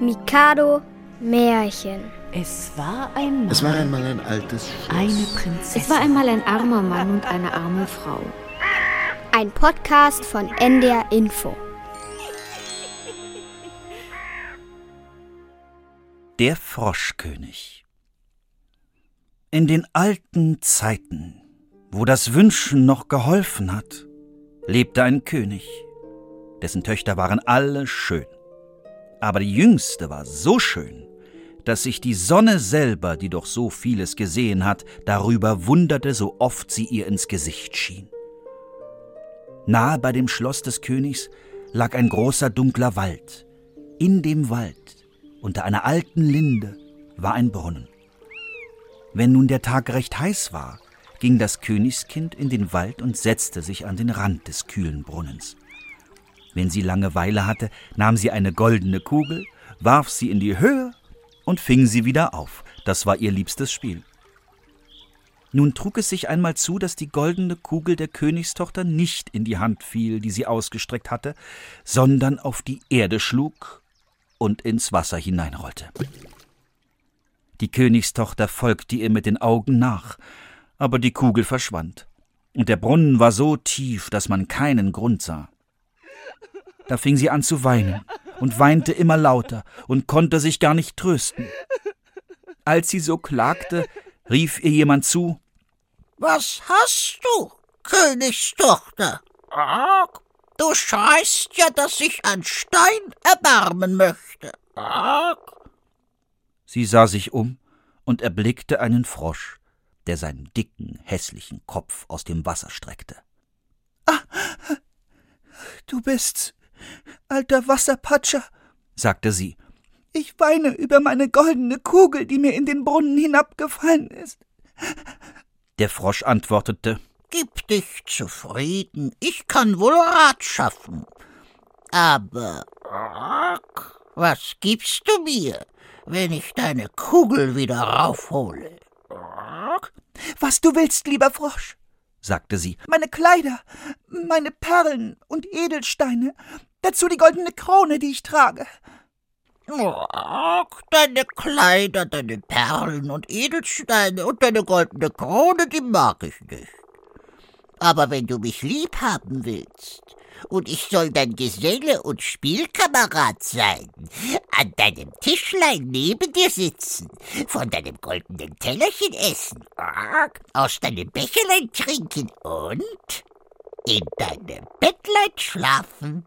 Mikado Märchen. Es war einmal. Es war einmal ein altes Schloss. Eine Prinzessin. Es war einmal ein armer Mann und eine arme Frau. Ein Podcast von NDR Info. Der Froschkönig. In den alten Zeiten, wo das Wünschen noch geholfen hat, lebte ein König, dessen Töchter waren alle schön. Aber die jüngste war so schön, dass sich die Sonne selber, die doch so vieles gesehen hat, darüber wunderte, so oft sie ihr ins Gesicht schien. Nahe bei dem Schloss des Königs lag ein großer dunkler Wald. In dem Wald, unter einer alten Linde, war ein Brunnen. Wenn nun der Tag recht heiß war, ging das Königskind in den Wald und setzte sich an den Rand des kühlen Brunnens. Wenn sie Langeweile hatte, nahm sie eine goldene Kugel, warf sie in die Höhe und fing sie wieder auf. Das war ihr liebstes Spiel. Nun trug es sich einmal zu, dass die goldene Kugel der Königstochter nicht in die Hand fiel, die sie ausgestreckt hatte, sondern auf die Erde schlug und ins Wasser hineinrollte. Die Königstochter folgte ihr mit den Augen nach, aber die Kugel verschwand, und der Brunnen war so tief, dass man keinen Grund sah. Da fing sie an zu weinen und weinte immer lauter und konnte sich gar nicht trösten. Als sie so klagte, rief ihr jemand zu Was hast du, Königstochter? Arg, du schreist ja, dass sich ein Stein erbarmen möchte. Arg. Sie sah sich um und erblickte einen Frosch, der seinen dicken, hässlichen Kopf aus dem Wasser streckte. Ah, du bist's, alter Wasserpatscher, sagte sie. Ich weine über meine goldene Kugel, die mir in den Brunnen hinabgefallen ist. Der Frosch antwortete Gib dich zufrieden, ich kann wohl Rat schaffen. Aber was gibst du mir, wenn ich deine Kugel wieder raufhole? Was du willst, lieber Frosch, sagte sie. Meine Kleider, meine Perlen und Edelsteine, dazu die goldene Krone, die ich trage. Ach, deine Kleider, deine Perlen und Edelsteine und deine goldene Krone, die mag ich nicht. Aber wenn du mich lieb haben willst, und ich soll dein Geselle und Spielkamerad sein, an deinem Tischlein neben dir sitzen, von deinem goldenen Tellerchen essen, aus deinem Becherlein trinken und in deinem Bettlein schlafen.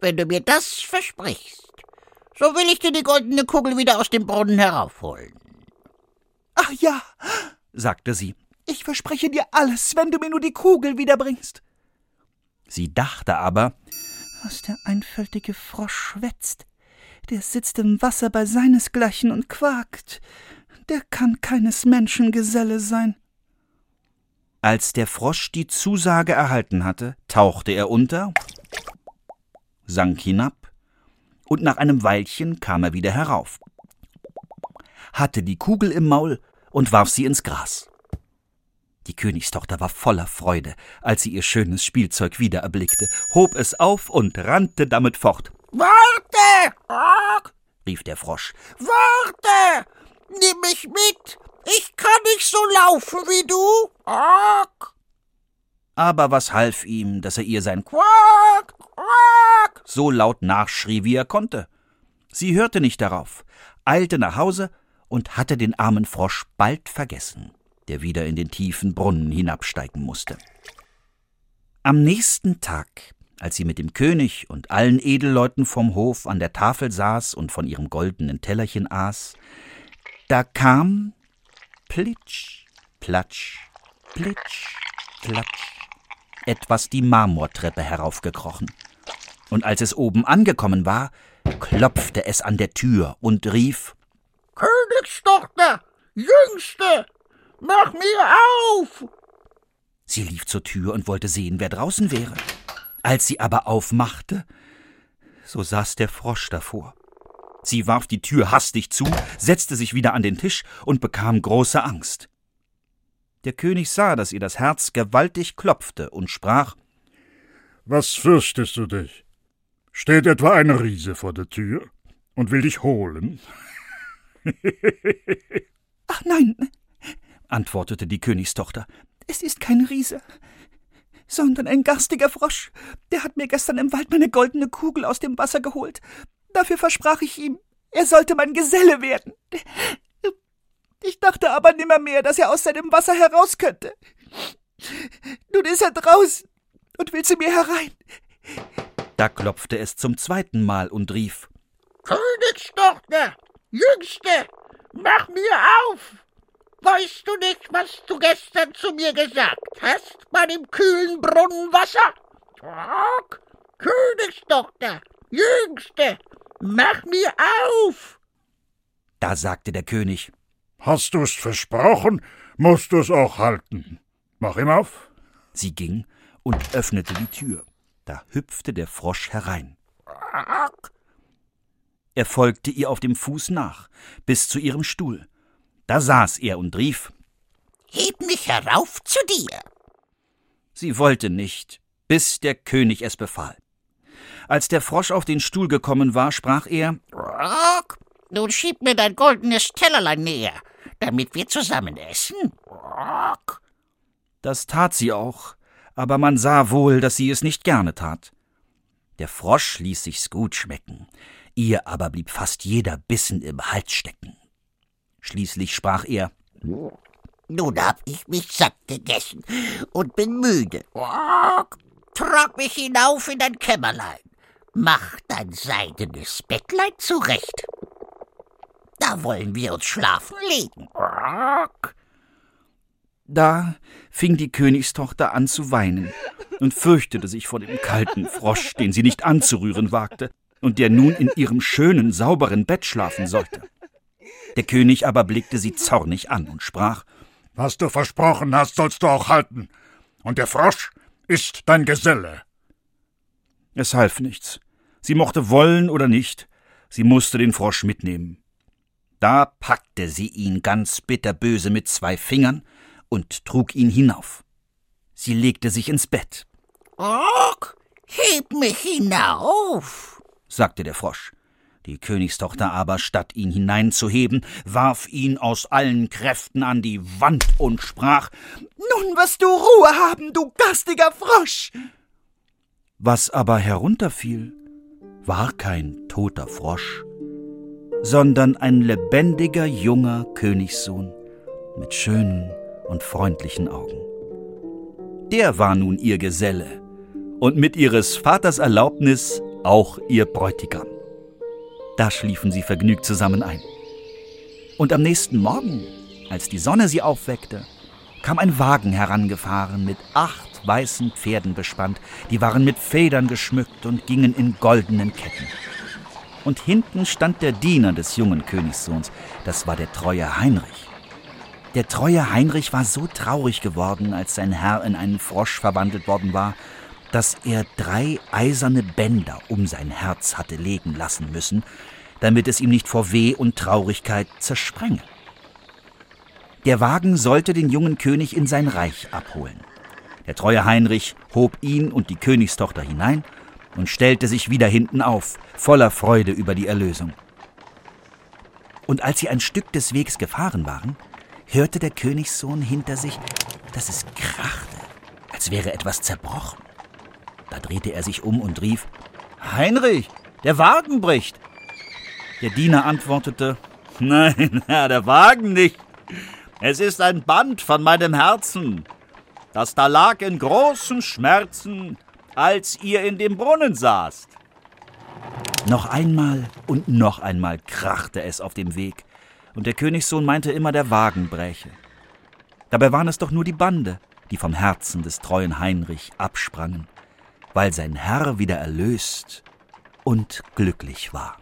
Wenn du mir das versprichst, so will ich dir die goldene Kugel wieder aus dem Brunnen heraufholen. Ach ja, sagte sie, ich verspreche dir alles, wenn du mir nur die Kugel wiederbringst. Sie dachte aber, was der einfältige Frosch schwätzt. Der sitzt im Wasser bei seinesgleichen und quakt. Der kann keines Menschen Geselle sein. Als der Frosch die Zusage erhalten hatte, tauchte er unter, sank hinab, und nach einem Weilchen kam er wieder herauf, hatte die Kugel im Maul und warf sie ins Gras. Die Königstochter war voller Freude, als sie ihr schönes Spielzeug wieder erblickte, hob es auf und rannte damit fort. Warte! Rief der Frosch. Warte! Nimm mich mit! Ich kann nicht so laufen wie du! Arg. Aber was half ihm, dass er ihr sein Quack! So laut nachschrie, wie er konnte? Sie hörte nicht darauf, eilte nach Hause und hatte den armen Frosch bald vergessen der wieder in den tiefen Brunnen hinabsteigen musste. Am nächsten Tag, als sie mit dem König und allen Edelleuten vom Hof an der Tafel saß und von ihrem goldenen Tellerchen aß, da kam plitsch, platsch, plitsch, platsch, etwas die Marmortreppe heraufgekrochen. Und als es oben angekommen war, klopfte es an der Tür und rief Königstochter, Jüngste, Mach mir auf! Sie lief zur Tür und wollte sehen, wer draußen wäre. Als sie aber aufmachte, so saß der Frosch davor. Sie warf die Tür hastig zu, setzte sich wieder an den Tisch und bekam große Angst. Der König sah, dass ihr das Herz gewaltig klopfte und sprach Was fürchtest du dich? Steht etwa ein Riese vor der Tür? und will dich holen. Ach nein, antwortete die Königstochter, es ist kein Riese, sondern ein garstiger Frosch. Der hat mir gestern im Wald meine goldene Kugel aus dem Wasser geholt. Dafür versprach ich ihm, er sollte mein Geselle werden. Ich dachte aber nimmermehr, dass er aus seinem Wasser heraus könnte. Nun ist er draußen und will zu mir herein. Da klopfte es zum zweiten Mal und rief Königstochter, Jüngste, mach mir auf! Weißt du nicht, was du gestern zu mir gesagt hast bei dem kühlen Brunnenwasser? Tag, Königstochter, Jüngste, mach mir auf! Da sagte der König Hast du's versprochen, musst du's auch halten. Mach ihm auf. Sie ging und öffnete die Tür. Da hüpfte der Frosch herein. Er folgte ihr auf dem Fuß nach, bis zu ihrem Stuhl. Da saß er und rief Heb mich herauf zu dir. Sie wollte nicht, bis der König es befahl. Als der Frosch auf den Stuhl gekommen war, sprach er Rock, nun schieb mir dein goldenes Tellerlein näher, damit wir zusammen essen. Rock. Das tat sie auch, aber man sah wohl, dass sie es nicht gerne tat. Der Frosch ließ sich's gut schmecken, ihr aber blieb fast jeder Bissen im Hals stecken. Schließlich sprach er Nun hab ich mich satt gegessen und bin müde. Trag mich hinauf in dein Kämmerlein. Mach dein seidenes Bettlein zurecht. Da wollen wir uns schlafen legen. Da fing die Königstochter an zu weinen und fürchtete sich vor dem kalten Frosch, den sie nicht anzurühren wagte und der nun in ihrem schönen, sauberen Bett schlafen sollte. Der König aber blickte sie zornig an und sprach Was du versprochen hast, sollst du auch halten. Und der Frosch ist dein Geselle. Es half nichts. Sie mochte wollen oder nicht, sie musste den Frosch mitnehmen. Da packte sie ihn ganz bitterböse mit zwei Fingern und trug ihn hinauf. Sie legte sich ins Bett. Rock, heb mich hinauf, sagte der Frosch. Die Königstochter aber, statt ihn hineinzuheben, warf ihn aus allen Kräften an die Wand und sprach Nun wirst du Ruhe haben, du garstiger Frosch. Was aber herunterfiel, war kein toter Frosch, sondern ein lebendiger junger Königssohn mit schönen und freundlichen Augen. Der war nun ihr Geselle und mit ihres Vaters Erlaubnis auch ihr Bräutigam. Da schliefen sie vergnügt zusammen ein. Und am nächsten Morgen, als die Sonne sie aufweckte, kam ein Wagen herangefahren mit acht weißen Pferden bespannt, die waren mit Federn geschmückt und gingen in goldenen Ketten. Und hinten stand der Diener des jungen Königssohns, das war der treue Heinrich. Der treue Heinrich war so traurig geworden, als sein Herr in einen Frosch verwandelt worden war, dass er drei eiserne Bänder um sein Herz hatte legen lassen müssen, damit es ihm nicht vor Weh und Traurigkeit zersprenge. Der Wagen sollte den jungen König in sein Reich abholen. Der treue Heinrich hob ihn und die Königstochter hinein und stellte sich wieder hinten auf, voller Freude über die Erlösung. Und als sie ein Stück des Wegs gefahren waren, hörte der Königssohn hinter sich, dass es krachte, als wäre etwas zerbrochen. Da drehte er sich um und rief Heinrich, der Wagen bricht. Der Diener antwortete Nein, Herr, der Wagen nicht. Es ist ein Band von meinem Herzen, das da lag in großen Schmerzen, als ihr in dem Brunnen saßt. Noch einmal und noch einmal krachte es auf dem Weg, und der Königssohn meinte immer, der Wagen bräche. Dabei waren es doch nur die Bande, die vom Herzen des treuen Heinrich absprangen, weil sein Herr wieder erlöst und glücklich war.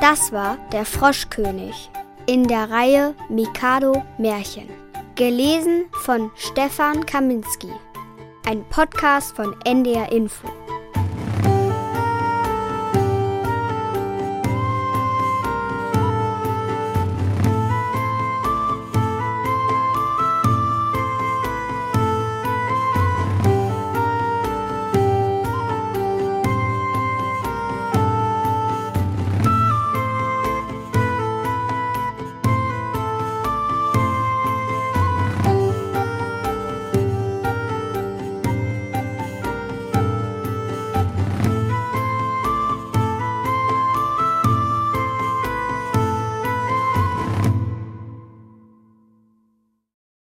Das war der Froschkönig in der Reihe Mikado Märchen. Gelesen von Stefan Kaminski. Ein Podcast von NDR Info.